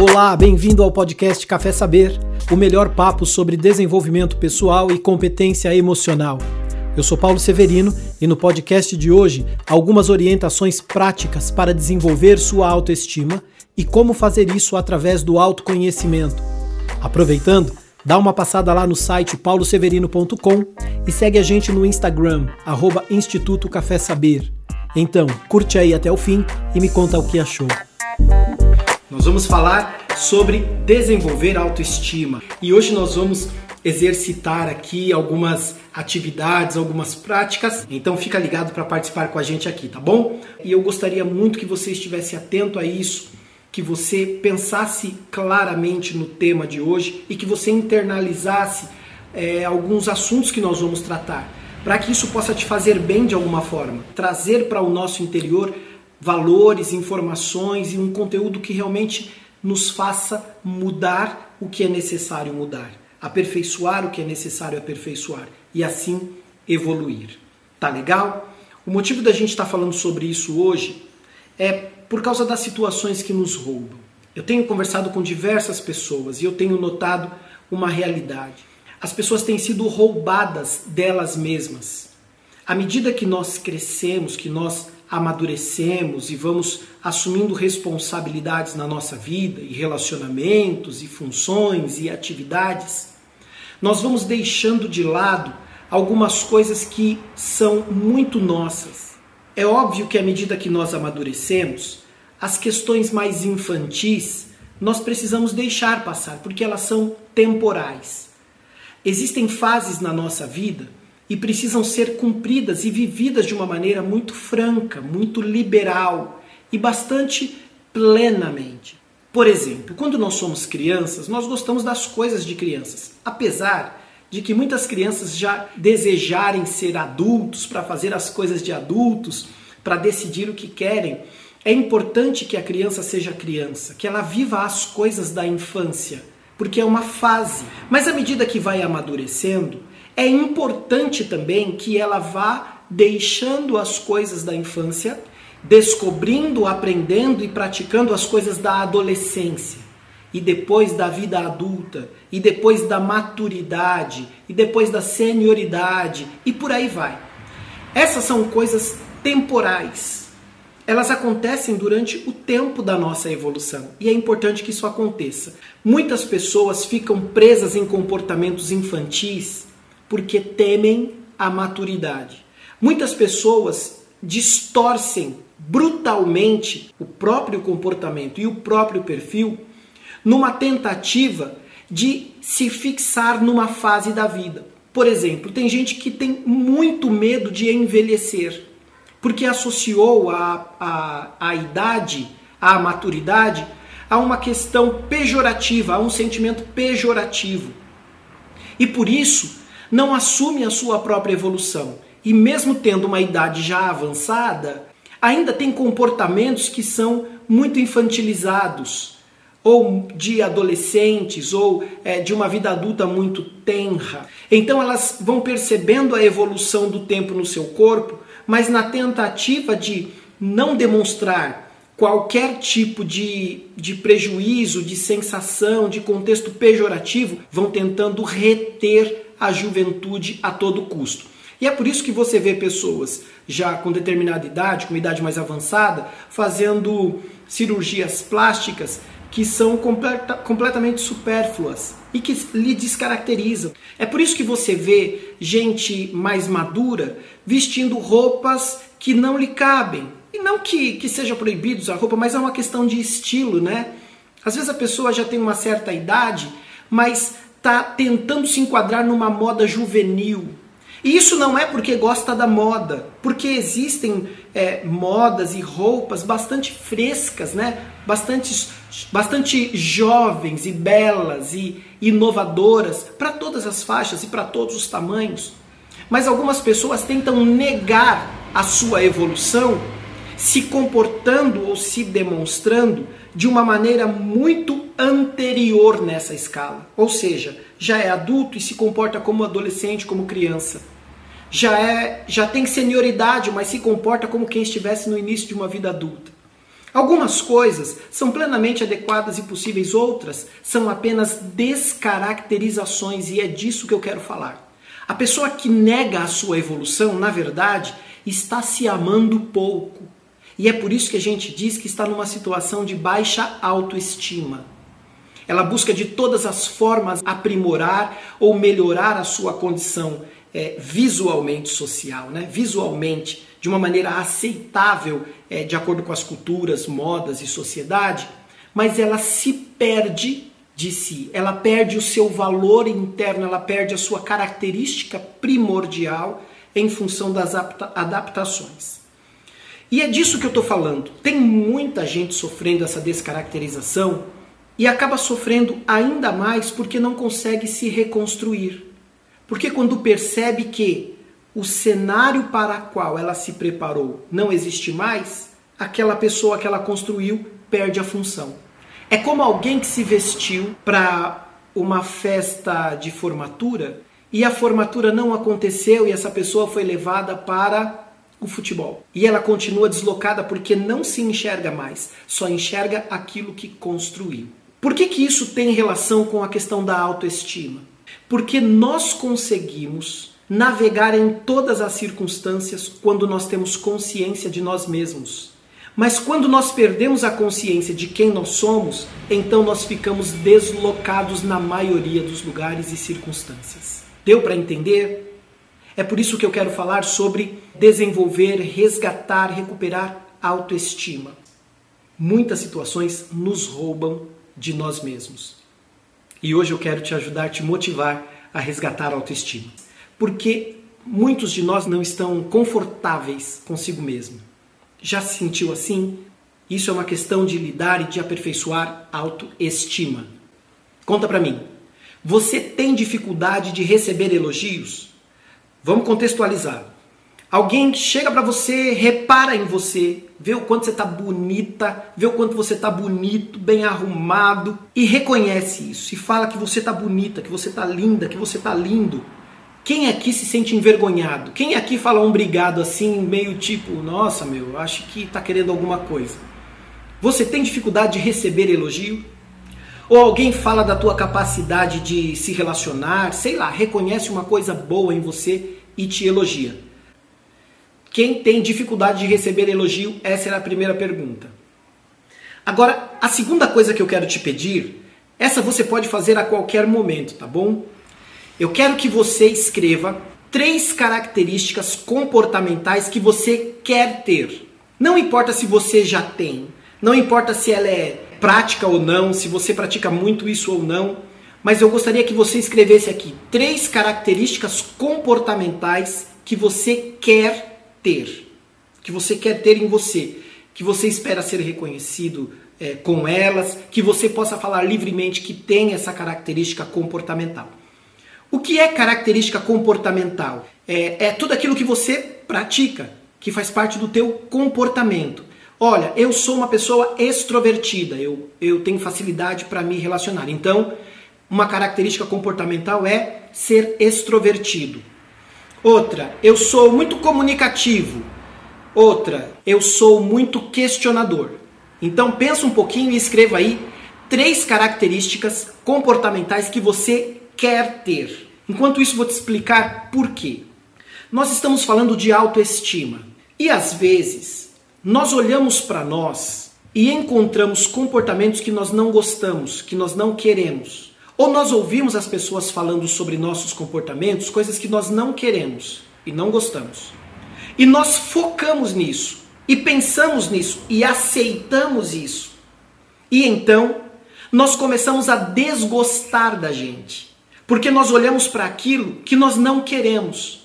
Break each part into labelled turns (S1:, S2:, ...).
S1: Olá, bem-vindo ao podcast Café Saber, o melhor papo sobre desenvolvimento pessoal e competência emocional. Eu sou Paulo Severino e no podcast de hoje algumas orientações práticas para desenvolver sua autoestima e como fazer isso através do autoconhecimento. Aproveitando, dá uma passada lá no site pauloseverino.com e segue a gente no Instagram, arroba Instituto Café Saber. Então, curte aí até o fim e me conta o que achou. Nós vamos falar sobre desenvolver autoestima e hoje nós vamos exercitar aqui algumas atividades, algumas práticas. Então fica ligado para participar com a gente aqui, tá bom? E eu gostaria muito que você estivesse atento a isso, que você pensasse claramente no tema de hoje e que você internalizasse é, alguns assuntos que nós vamos tratar, para que isso possa te fazer bem de alguma forma, trazer para o nosso interior valores, informações e um conteúdo que realmente nos faça mudar o que é necessário mudar aperfeiçoar o que é necessário aperfeiçoar e assim evoluir. Tá legal? O motivo da gente estar tá falando sobre isso hoje é por causa das situações que nos roubam. Eu tenho conversado com diversas pessoas e eu tenho notado uma realidade. As pessoas têm sido roubadas delas mesmas. À medida que nós crescemos, que nós amadurecemos e vamos assumindo responsabilidades na nossa vida e relacionamentos e funções e atividades, nós vamos deixando de lado algumas coisas que são muito nossas. É óbvio que à medida que nós amadurecemos, as questões mais infantis nós precisamos deixar passar, porque elas são temporais. Existem fases na nossa vida e precisam ser cumpridas e vividas de uma maneira muito franca, muito liberal e bastante plenamente. Por exemplo, quando nós somos crianças, nós gostamos das coisas de crianças, apesar de que muitas crianças já desejarem ser adultos para fazer as coisas de adultos, para decidir o que querem. É importante que a criança seja criança, que ela viva as coisas da infância, porque é uma fase. Mas à medida que vai amadurecendo, é importante também que ela vá deixando as coisas da infância, descobrindo, aprendendo e praticando as coisas da adolescência, e depois da vida adulta, e depois da maturidade, e depois da senioridade, e por aí vai. Essas são coisas temporais. Elas acontecem durante o tempo da nossa evolução e é importante que isso aconteça. Muitas pessoas ficam presas em comportamentos infantis porque temem a maturidade. Muitas pessoas distorcem brutalmente o próprio comportamento e o próprio perfil numa tentativa de se fixar numa fase da vida. Por exemplo, tem gente que tem muito medo de envelhecer, porque associou a, a, a idade, a maturidade, a uma questão pejorativa, a um sentimento pejorativo. E por isso não assume a sua própria evolução e, mesmo tendo uma idade já avançada, ainda tem comportamentos que são muito infantilizados, ou de adolescentes, ou é, de uma vida adulta muito tenra. Então elas vão percebendo a evolução do tempo no seu corpo, mas na tentativa de não demonstrar qualquer tipo de, de prejuízo, de sensação, de contexto pejorativo, vão tentando reter a juventude a todo custo. E é por isso que você vê pessoas já com determinada idade, com idade mais avançada, fazendo cirurgias plásticas que são completa, completamente supérfluas e que lhe descaracterizam. É por isso que você vê gente mais madura vestindo roupas que não lhe cabem. E não que, que seja proibido usar roupa, mas é uma questão de estilo, né? Às vezes a pessoa já tem uma certa idade, mas está tentando se enquadrar numa moda juvenil. E isso não é porque gosta da moda, porque existem é, modas e roupas bastante frescas, né? bastante, bastante jovens e belas e inovadoras para todas as faixas e para todos os tamanhos. Mas algumas pessoas tentam negar a sua evolução se comportando ou se demonstrando de uma maneira muito anterior nessa escala. Ou seja, já é adulto e se comporta como adolescente, como criança. Já é, já tem senioridade, mas se comporta como quem estivesse no início de uma vida adulta. Algumas coisas são plenamente adequadas e possíveis, outras são apenas descaracterizações, e é disso que eu quero falar. A pessoa que nega a sua evolução, na verdade, está se amando pouco. E é por isso que a gente diz que está numa situação de baixa autoestima. Ela busca de todas as formas aprimorar ou melhorar a sua condição é, visualmente social, né? visualmente, de uma maneira aceitável, é, de acordo com as culturas, modas e sociedade, mas ela se perde de si, ela perde o seu valor interno, ela perde a sua característica primordial em função das adaptações. E é disso que eu estou falando. Tem muita gente sofrendo essa descaracterização e acaba sofrendo ainda mais porque não consegue se reconstruir. Porque quando percebe que o cenário para o qual ela se preparou não existe mais, aquela pessoa que ela construiu perde a função. É como alguém que se vestiu para uma festa de formatura e a formatura não aconteceu e essa pessoa foi levada para o futebol. E ela continua deslocada porque não se enxerga mais, só enxerga aquilo que construiu. Por que, que isso tem relação com a questão da autoestima? Porque nós conseguimos navegar em todas as circunstâncias quando nós temos consciência de nós mesmos. Mas quando nós perdemos a consciência de quem nós somos, então nós ficamos deslocados na maioria dos lugares e circunstâncias. Deu para entender? É por isso que eu quero falar sobre desenvolver, resgatar, recuperar autoestima. Muitas situações nos roubam de nós mesmos. E hoje eu quero te ajudar, te motivar a resgatar a autoestima. Porque muitos de nós não estão confortáveis consigo mesmo. Já se sentiu assim? Isso é uma questão de lidar e de aperfeiçoar autoestima. Conta pra mim. Você tem dificuldade de receber elogios? Vamos contextualizar. Alguém chega para você, repara em você, vê o quanto você está bonita, vê o quanto você está bonito, bem arrumado e reconhece isso e fala que você está bonita, que você está linda, que você está lindo. Quem aqui se sente envergonhado? Quem aqui fala um obrigado assim, meio tipo, nossa meu, acho que está querendo alguma coisa? Você tem dificuldade de receber elogio? Ou alguém fala da tua capacidade de se relacionar, sei lá, reconhece uma coisa boa em você e te elogia? Quem tem dificuldade de receber elogio? Essa era a primeira pergunta. Agora, a segunda coisa que eu quero te pedir, essa você pode fazer a qualquer momento, tá bom? Eu quero que você escreva três características comportamentais que você quer ter. Não importa se você já tem, não importa se ela é prática ou não, se você pratica muito isso ou não, mas eu gostaria que você escrevesse aqui três características comportamentais que você quer ter, que você quer ter em você, que você espera ser reconhecido é, com elas, que você possa falar livremente que tem essa característica comportamental. O que é característica comportamental? É, é tudo aquilo que você pratica, que faz parte do teu comportamento. Olha, eu sou uma pessoa extrovertida, eu, eu tenho facilidade para me relacionar. Então, uma característica comportamental é ser extrovertido. Outra, eu sou muito comunicativo. Outra, eu sou muito questionador. Então pensa um pouquinho e escreva aí três características comportamentais que você quer ter. Enquanto isso, vou te explicar por quê. Nós estamos falando de autoestima. E às vezes, nós olhamos para nós e encontramos comportamentos que nós não gostamos, que nós não queremos. Ou nós ouvimos as pessoas falando sobre nossos comportamentos, coisas que nós não queremos e não gostamos. E nós focamos nisso, e pensamos nisso, e aceitamos isso. E então, nós começamos a desgostar da gente, porque nós olhamos para aquilo que nós não queremos.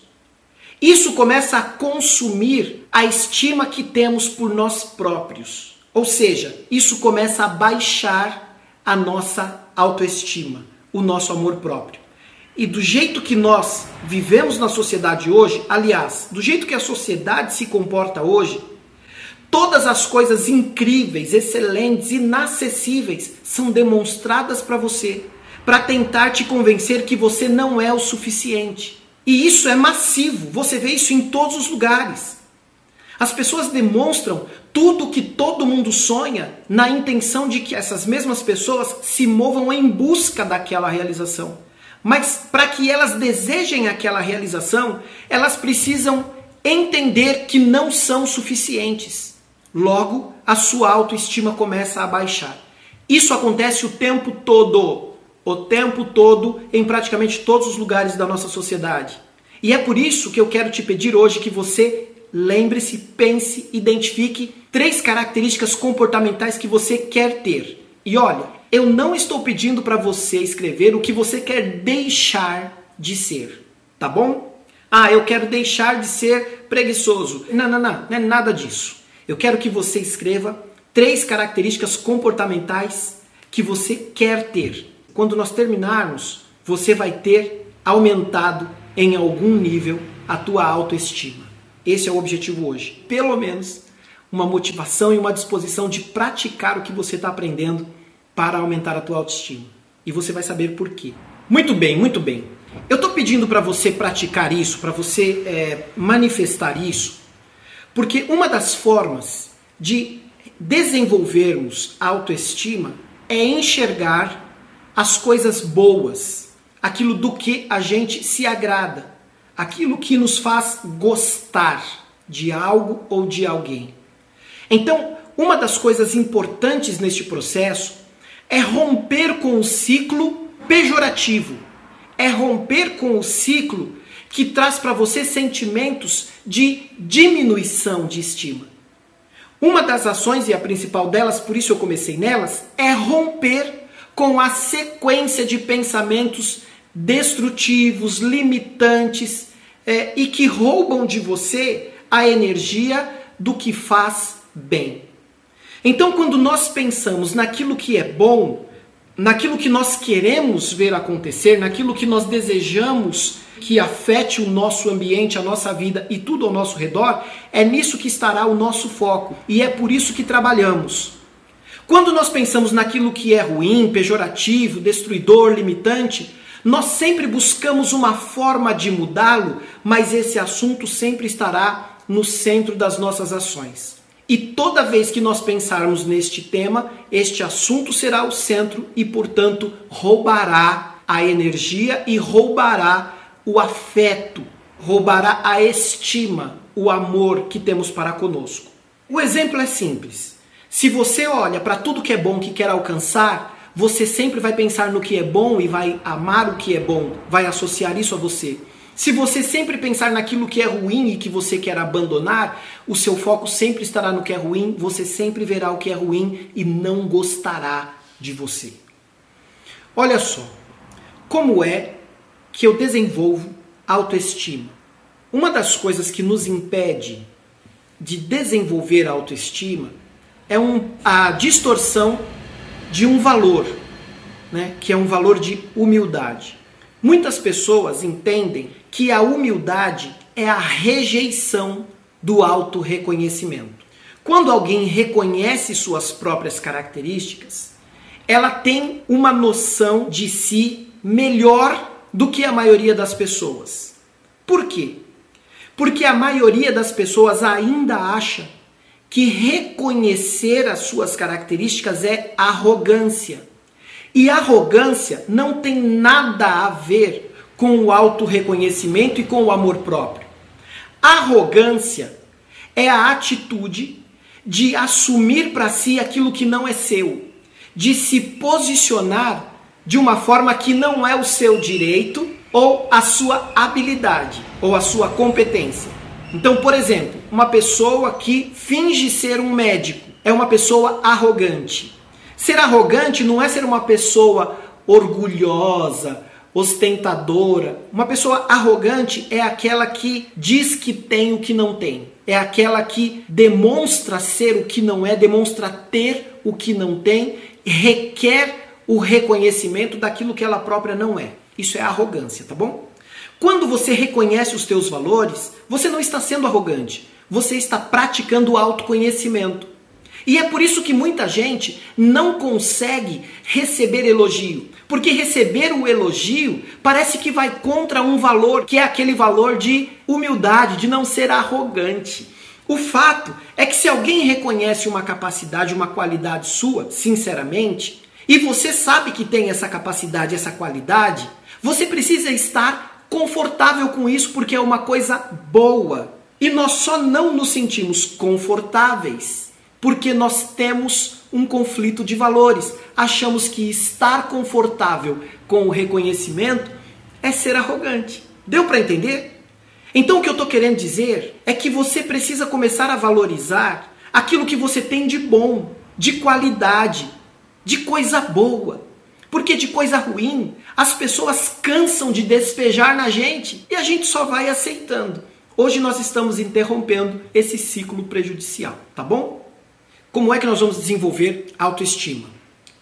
S1: Isso começa a consumir a estima que temos por nós próprios. Ou seja, isso começa a baixar a nossa autoestima, o nosso amor próprio. E do jeito que nós vivemos na sociedade hoje, aliás, do jeito que a sociedade se comporta hoje, todas as coisas incríveis, excelentes, inacessíveis são demonstradas para você, para tentar te convencer que você não é o suficiente. E isso é massivo, você vê isso em todos os lugares. As pessoas demonstram tudo que todo mundo sonha na intenção de que essas mesmas pessoas se movam em busca daquela realização. Mas para que elas desejem aquela realização, elas precisam entender que não são suficientes. Logo, a sua autoestima começa a baixar. Isso acontece o tempo todo, o tempo todo, em praticamente todos os lugares da nossa sociedade. E é por isso que eu quero te pedir hoje que você lembre-se, pense, identifique três características comportamentais que você quer ter. E olha, eu não estou pedindo para você escrever o que você quer deixar de ser, tá bom? Ah, eu quero deixar de ser preguiçoso. Não, não, não, não é nada disso. Eu quero que você escreva três características comportamentais que você quer ter. Quando nós terminarmos, você vai ter aumentado em algum nível a tua autoestima. Esse é o objetivo hoje. Pelo menos uma motivação e uma disposição de praticar o que você está aprendendo para aumentar a tua autoestima. E você vai saber por quê. Muito bem, muito bem. Eu estou pedindo para você praticar isso, para você é, manifestar isso, porque uma das formas de desenvolvermos a autoestima é enxergar as coisas boas, aquilo do que a gente se agrada, aquilo que nos faz gostar de algo ou de alguém. Então, uma das coisas importantes neste processo é romper com o ciclo pejorativo, é romper com o ciclo que traz para você sentimentos de diminuição de estima. Uma das ações, e a principal delas, por isso eu comecei nelas, é romper com a sequência de pensamentos destrutivos, limitantes é, e que roubam de você a energia do que faz bem. Então, quando nós pensamos naquilo que é bom, naquilo que nós queremos ver acontecer, naquilo que nós desejamos que afete o nosso ambiente, a nossa vida e tudo ao nosso redor, é nisso que estará o nosso foco e é por isso que trabalhamos. Quando nós pensamos naquilo que é ruim, pejorativo, destruidor, limitante, nós sempre buscamos uma forma de mudá-lo, mas esse assunto sempre estará no centro das nossas ações. E toda vez que nós pensarmos neste tema, este assunto será o centro e, portanto, roubará a energia e roubará o afeto, roubará a estima, o amor que temos para conosco. O exemplo é simples. Se você olha para tudo que é bom que quer alcançar, você sempre vai pensar no que é bom e vai amar o que é bom, vai associar isso a você. Se você sempre pensar naquilo que é ruim e que você quer abandonar, o seu foco sempre estará no que é ruim, você sempre verá o que é ruim e não gostará de você. Olha só, como é que eu desenvolvo autoestima? Uma das coisas que nos impede de desenvolver autoestima é um, a distorção de um valor, né, que é um valor de humildade. Muitas pessoas entendem que a humildade é a rejeição do auto-reconhecimento. Quando alguém reconhece suas próprias características, ela tem uma noção de si melhor do que a maioria das pessoas. Por quê? Porque a maioria das pessoas ainda acha que reconhecer as suas características é arrogância. E arrogância não tem nada a ver com o autorreconhecimento e com o amor próprio. Arrogância é a atitude de assumir para si aquilo que não é seu, de se posicionar de uma forma que não é o seu direito ou a sua habilidade ou a sua competência. Então, por exemplo, uma pessoa que finge ser um médico é uma pessoa arrogante. Ser arrogante não é ser uma pessoa orgulhosa, ostentadora. Uma pessoa arrogante é aquela que diz que tem o que não tem. É aquela que demonstra ser o que não é, demonstra ter o que não tem, requer o reconhecimento daquilo que ela própria não é. Isso é arrogância, tá bom? Quando você reconhece os teus valores, você não está sendo arrogante, você está praticando o autoconhecimento. E é por isso que muita gente não consegue receber elogio. Porque receber o elogio parece que vai contra um valor, que é aquele valor de humildade, de não ser arrogante. O fato é que se alguém reconhece uma capacidade, uma qualidade sua, sinceramente, e você sabe que tem essa capacidade, essa qualidade, você precisa estar confortável com isso porque é uma coisa boa. E nós só não nos sentimos confortáveis porque nós temos um conflito de valores. Achamos que estar confortável com o reconhecimento é ser arrogante. Deu para entender? Então o que eu estou querendo dizer é que você precisa começar a valorizar aquilo que você tem de bom, de qualidade, de coisa boa. Porque de coisa ruim as pessoas cansam de despejar na gente e a gente só vai aceitando. Hoje nós estamos interrompendo esse ciclo prejudicial, tá bom? Como é que nós vamos desenvolver autoestima?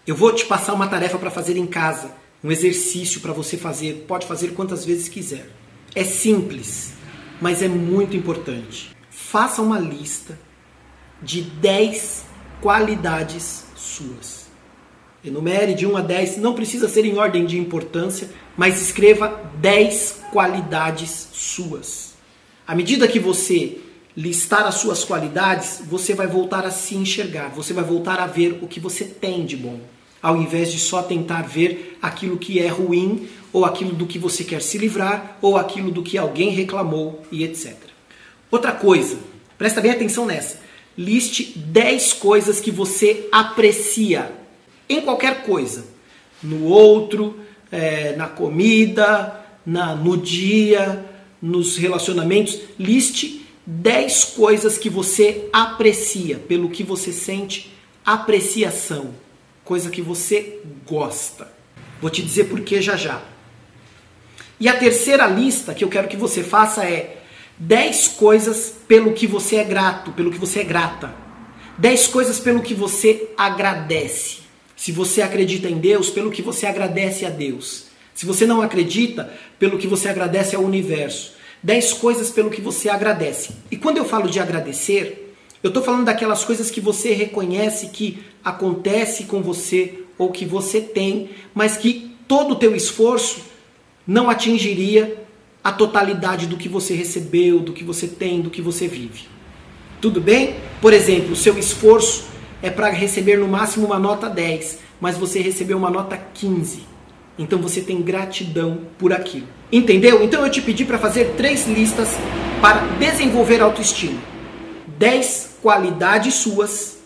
S1: Eu vou te passar uma tarefa para fazer em casa, um exercício para você fazer, pode fazer quantas vezes quiser. É simples, mas é muito importante. Faça uma lista de 10 qualidades suas. Enumere de 1 a 10, não precisa ser em ordem de importância, mas escreva 10 qualidades suas. À medida que você listar as suas qualidades, você vai voltar a se enxergar, você vai voltar a ver o que você tem de bom, ao invés de só tentar ver aquilo que é ruim ou aquilo do que você quer se livrar, ou aquilo do que alguém reclamou e etc. Outra coisa, presta bem atenção nessa. Liste 10 coisas que você aprecia em qualquer coisa. No outro, é, na comida, na, no dia, nos relacionamentos. Liste 10 coisas que você aprecia, pelo que você sente apreciação, coisa que você gosta. Vou te dizer por que já já. E a terceira lista que eu quero que você faça é 10 coisas pelo que você é grato, pelo que você é grata. 10 coisas pelo que você agradece. Se você acredita em Deus, pelo que você agradece a Deus. Se você não acredita, pelo que você agradece ao universo. 10 coisas pelo que você agradece. E quando eu falo de agradecer, eu estou falando daquelas coisas que você reconhece que acontece com você ou que você tem, mas que todo o teu esforço não atingiria a totalidade do que você recebeu, do que você tem, do que você vive. Tudo bem? Por exemplo, o seu esforço é para receber no máximo uma nota 10, mas você recebeu uma nota 15. Então você tem gratidão por aquilo. Entendeu? Então eu te pedi para fazer três listas para desenvolver autoestima. 10 qualidades suas,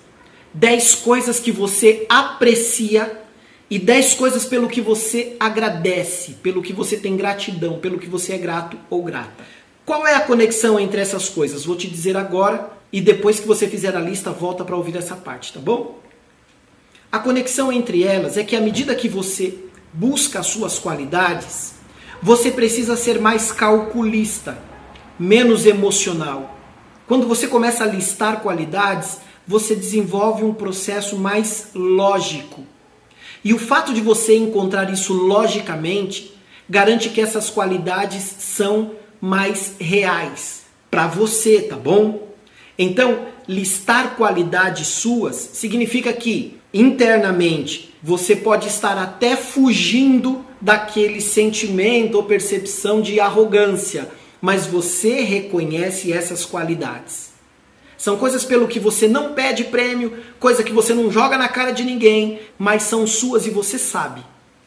S1: 10 coisas que você aprecia e 10 coisas pelo que você agradece, pelo que você tem gratidão, pelo que você é grato ou grata. Qual é a conexão entre essas coisas? Vou te dizer agora e depois que você fizer a lista, volta para ouvir essa parte, tá bom? A conexão entre elas é que à medida que você busca as suas qualidades, você precisa ser mais calculista, menos emocional. Quando você começa a listar qualidades, você desenvolve um processo mais lógico e o fato de você encontrar isso logicamente garante que essas qualidades são mais reais para você, tá bom? Então, listar qualidades suas significa que internamente você pode estar até fugindo daquele sentimento ou percepção de arrogância, mas você reconhece essas qualidades. São coisas pelo que você não pede prêmio, coisa que você não joga na cara de ninguém, mas são suas e você sabe.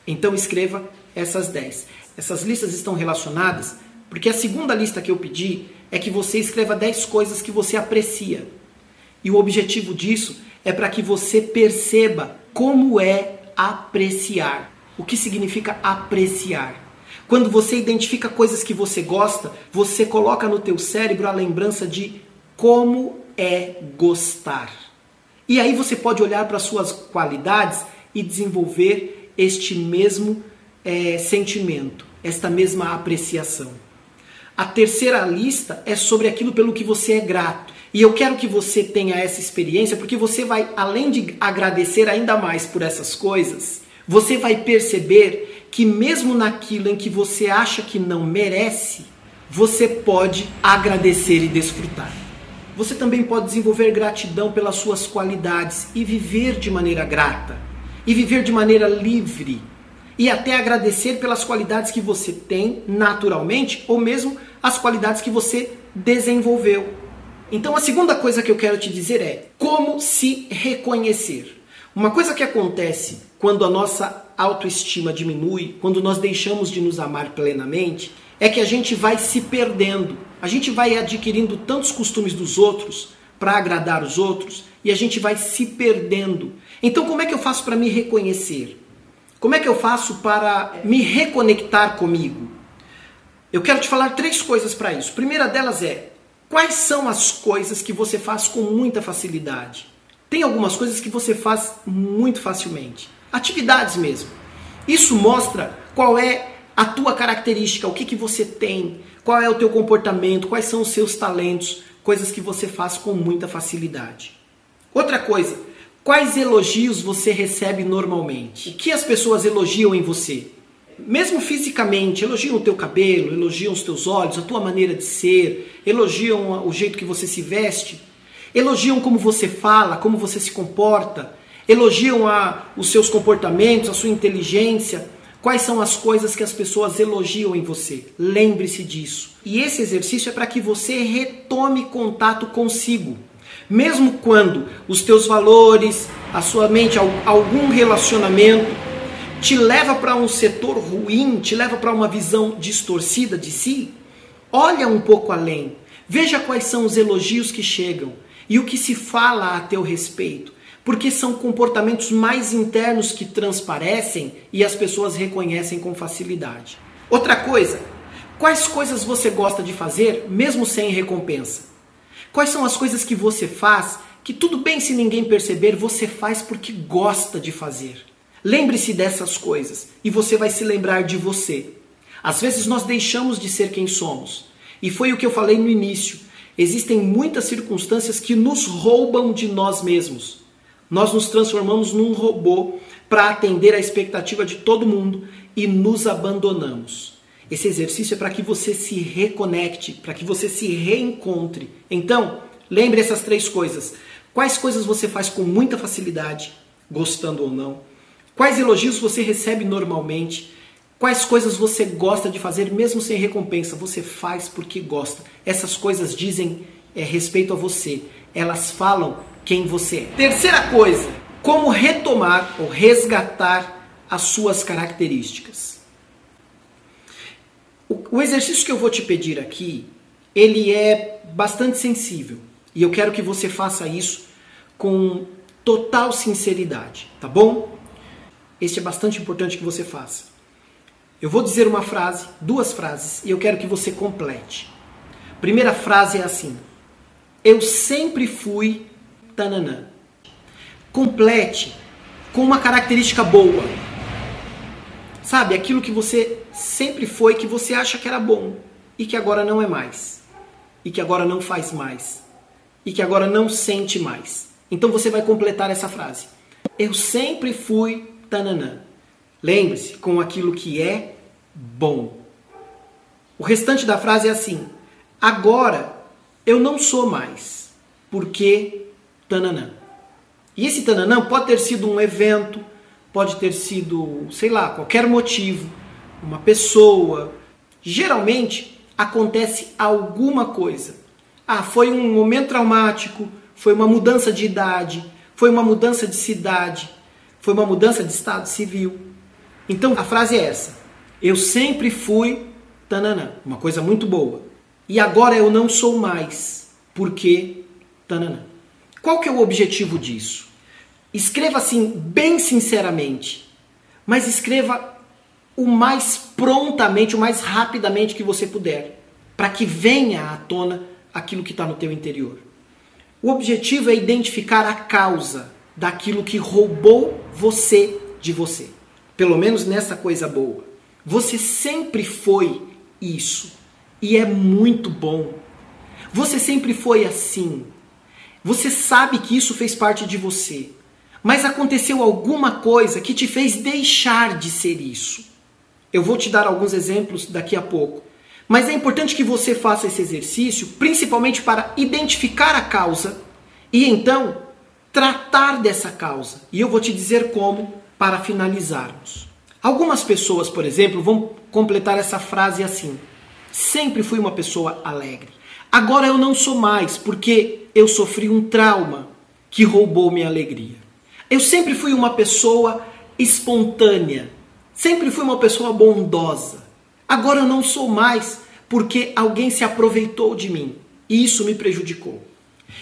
S1: Então escreva essas 10. Essas listas estão relacionadas porque a segunda lista que eu pedi é que você escreva 10 coisas que você aprecia. E o objetivo disso é para que você perceba como é apreciar. O que significa apreciar? Quando você identifica coisas que você gosta, você coloca no teu cérebro a lembrança de como é gostar. E aí você pode olhar para suas qualidades e desenvolver este mesmo é, sentimento, esta mesma apreciação. A terceira lista é sobre aquilo pelo que você é grato. E eu quero que você tenha essa experiência porque você vai, além de agradecer ainda mais por essas coisas, você vai perceber que mesmo naquilo em que você acha que não merece, você pode agradecer e desfrutar. Você também pode desenvolver gratidão pelas suas qualidades e viver de maneira grata, e viver de maneira livre, e até agradecer pelas qualidades que você tem naturalmente, ou mesmo as qualidades que você desenvolveu. Então a segunda coisa que eu quero te dizer é como se reconhecer. Uma coisa que acontece quando a nossa autoestima diminui, quando nós deixamos de nos amar plenamente, é que a gente vai se perdendo. A gente vai adquirindo tantos costumes dos outros para agradar os outros e a gente vai se perdendo. Então, como é que eu faço para me reconhecer? Como é que eu faço para me reconectar comigo? Eu quero te falar três coisas para isso. Primeira delas é: quais são as coisas que você faz com muita facilidade? Tem algumas coisas que você faz muito facilmente. Atividades mesmo. Isso mostra qual é a tua característica, o que, que você tem, qual é o teu comportamento, quais são os seus talentos, coisas que você faz com muita facilidade. Outra coisa, quais elogios você recebe normalmente? O que as pessoas elogiam em você? Mesmo fisicamente, elogiam o teu cabelo, elogiam os teus olhos, a tua maneira de ser, elogiam o jeito que você se veste, elogiam como você fala, como você se comporta, elogiam a, os seus comportamentos, a sua inteligência. Quais são as coisas que as pessoas elogiam em você? Lembre-se disso. E esse exercício é para que você retome contato consigo. Mesmo quando os teus valores, a sua mente, algum relacionamento te leva para um setor ruim, te leva para uma visão distorcida de si, olha um pouco além. Veja quais são os elogios que chegam e o que se fala a teu respeito porque são comportamentos mais internos que transparecem e as pessoas reconhecem com facilidade. Outra coisa, quais coisas você gosta de fazer mesmo sem recompensa? Quais são as coisas que você faz que tudo bem se ninguém perceber, você faz porque gosta de fazer? Lembre-se dessas coisas e você vai se lembrar de você. Às vezes nós deixamos de ser quem somos. E foi o que eu falei no início. Existem muitas circunstâncias que nos roubam de nós mesmos. Nós nos transformamos num robô para atender a expectativa de todo mundo e nos abandonamos. Esse exercício é para que você se reconecte, para que você se reencontre. Então, lembre essas três coisas. Quais coisas você faz com muita facilidade, gostando ou não? Quais elogios você recebe normalmente? Quais coisas você gosta de fazer mesmo sem recompensa? Você faz porque gosta. Essas coisas dizem é, respeito a você. Elas falam quem você é. Terceira coisa, como retomar ou resgatar as suas características. O, exercício que eu vou te pedir aqui, ele é bastante sensível e eu quero que você faça isso com total sinceridade, tá bom? Este é bastante importante que você faça. Eu vou dizer uma frase, duas frases, e eu quero que você complete. Primeira frase é assim: Eu sempre fui tananã. Complete com uma característica boa. Sabe, aquilo que você sempre foi, que você acha que era bom e que agora não é mais. E que agora não faz mais. E que agora não sente mais. Então você vai completar essa frase. Eu sempre fui tananã. Lembre-se, com aquilo que é bom. O restante da frase é assim: agora eu não sou mais, porque tananã. E esse tananã pode ter sido um evento, pode ter sido, sei lá, qualquer motivo, uma pessoa. Geralmente acontece alguma coisa. Ah, foi um momento traumático, foi uma mudança de idade, foi uma mudança de cidade, foi uma mudança de estado civil. Então a frase é essa: Eu sempre fui tananã, uma coisa muito boa. E agora eu não sou mais, porque tananã. Qual que é o objetivo disso? Escreva assim, bem sinceramente, mas escreva o mais prontamente, o mais rapidamente que você puder, para que venha à tona aquilo que está no teu interior. O objetivo é identificar a causa daquilo que roubou você de você. Pelo menos nessa coisa boa. Você sempre foi isso. E é muito bom. Você sempre foi assim. Você sabe que isso fez parte de você, mas aconteceu alguma coisa que te fez deixar de ser isso. Eu vou te dar alguns exemplos daqui a pouco. Mas é importante que você faça esse exercício, principalmente para identificar a causa e então tratar dessa causa. E eu vou te dizer como para finalizarmos. Algumas pessoas, por exemplo, vão completar essa frase assim: Sempre fui uma pessoa alegre. Agora eu não sou mais porque eu sofri um trauma que roubou minha alegria. Eu sempre fui uma pessoa espontânea, sempre fui uma pessoa bondosa. Agora eu não sou mais porque alguém se aproveitou de mim e isso me prejudicou.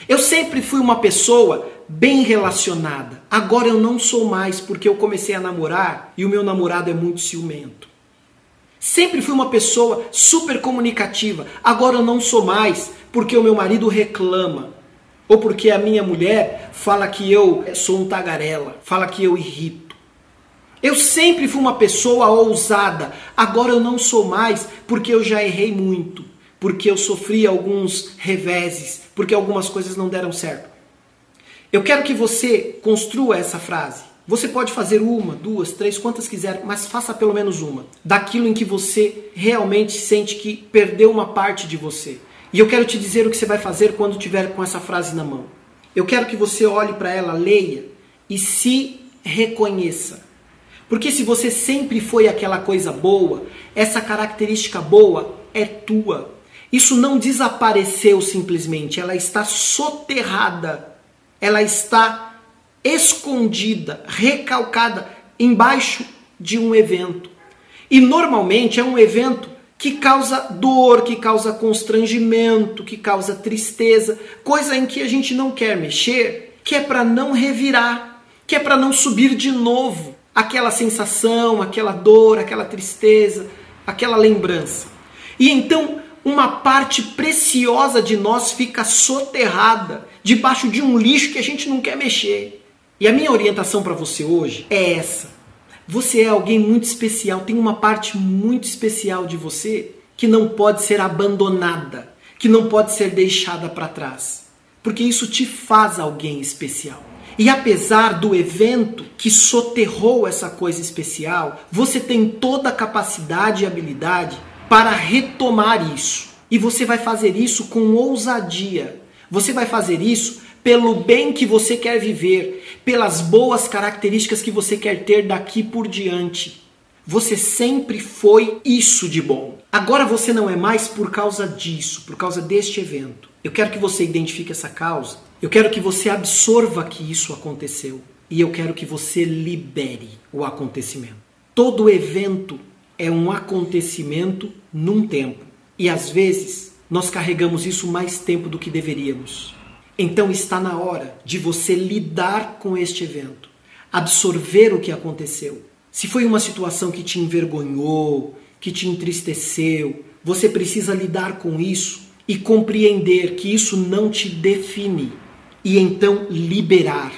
S1: Eu sempre fui uma pessoa bem relacionada. Agora eu não sou mais porque eu comecei a namorar e o meu namorado é muito ciumento. Sempre fui uma pessoa super comunicativa. Agora eu não sou mais porque o meu marido reclama. Ou porque a minha mulher fala que eu sou um tagarela, fala que eu irrito. Eu sempre fui uma pessoa ousada. Agora eu não sou mais porque eu já errei muito, porque eu sofri alguns reveses, porque algumas coisas não deram certo. Eu quero que você construa essa frase. Você pode fazer uma, duas, três, quantas quiser, mas faça pelo menos uma. Daquilo em que você realmente sente que perdeu uma parte de você. E eu quero te dizer o que você vai fazer quando tiver com essa frase na mão. Eu quero que você olhe para ela, leia e se reconheça. Porque se você sempre foi aquela coisa boa, essa característica boa é tua. Isso não desapareceu simplesmente, ela está soterrada ela está escondida, recalcada embaixo de um evento. E normalmente é um evento que causa dor, que causa constrangimento, que causa tristeza, coisa em que a gente não quer mexer, que é para não revirar, que é para não subir de novo aquela sensação, aquela dor, aquela tristeza, aquela lembrança. E então uma parte preciosa de nós fica soterrada debaixo de um lixo que a gente não quer mexer. E a minha orientação para você hoje é essa. Você é alguém muito especial, tem uma parte muito especial de você que não pode ser abandonada, que não pode ser deixada para trás, porque isso te faz alguém especial. E apesar do evento que soterrou essa coisa especial, você tem toda a capacidade e habilidade para retomar isso. E você vai fazer isso com ousadia. Você vai fazer isso pelo bem que você quer viver, pelas boas características que você quer ter daqui por diante. Você sempre foi isso de bom. Agora você não é mais por causa disso, por causa deste evento. Eu quero que você identifique essa causa. Eu quero que você absorva que isso aconteceu. E eu quero que você libere o acontecimento. Todo evento é um acontecimento num tempo. E às vezes nós carregamos isso mais tempo do que deveríamos. Então está na hora de você lidar com este evento, absorver o que aconteceu. Se foi uma situação que te envergonhou, que te entristeceu, você precisa lidar com isso e compreender que isso não te define e então liberar.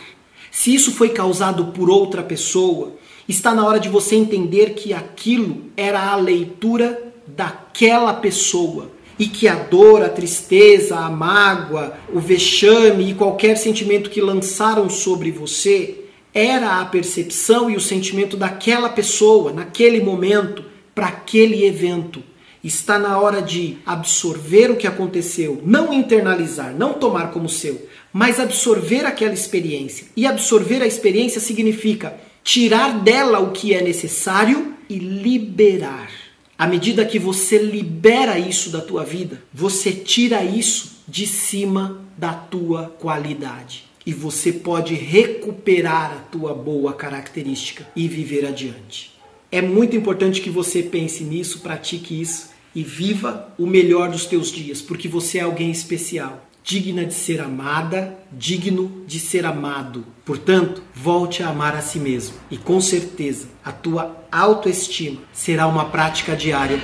S1: Se isso foi causado por outra pessoa, Está na hora de você entender que aquilo era a leitura daquela pessoa e que a dor, a tristeza, a mágoa, o vexame e qualquer sentimento que lançaram sobre você era a percepção e o sentimento daquela pessoa naquele momento para aquele evento. Está na hora de absorver o que aconteceu, não internalizar, não tomar como seu, mas absorver aquela experiência. E absorver a experiência significa tirar dela o que é necessário e liberar. À medida que você libera isso da tua vida, você tira isso de cima da tua qualidade e você pode recuperar a tua boa característica e viver adiante. É muito importante que você pense nisso, pratique isso e viva o melhor dos teus dias, porque você é alguém especial digna de ser amada, digno de ser amado. Portanto, volte a amar a si mesmo e com certeza a tua autoestima será uma prática diária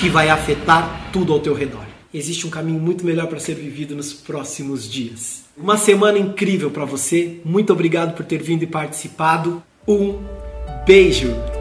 S1: que vai afetar tudo ao teu redor. Existe um caminho muito melhor para ser vivido nos próximos dias. Uma semana incrível para você. Muito obrigado por ter vindo e participado. Um beijo.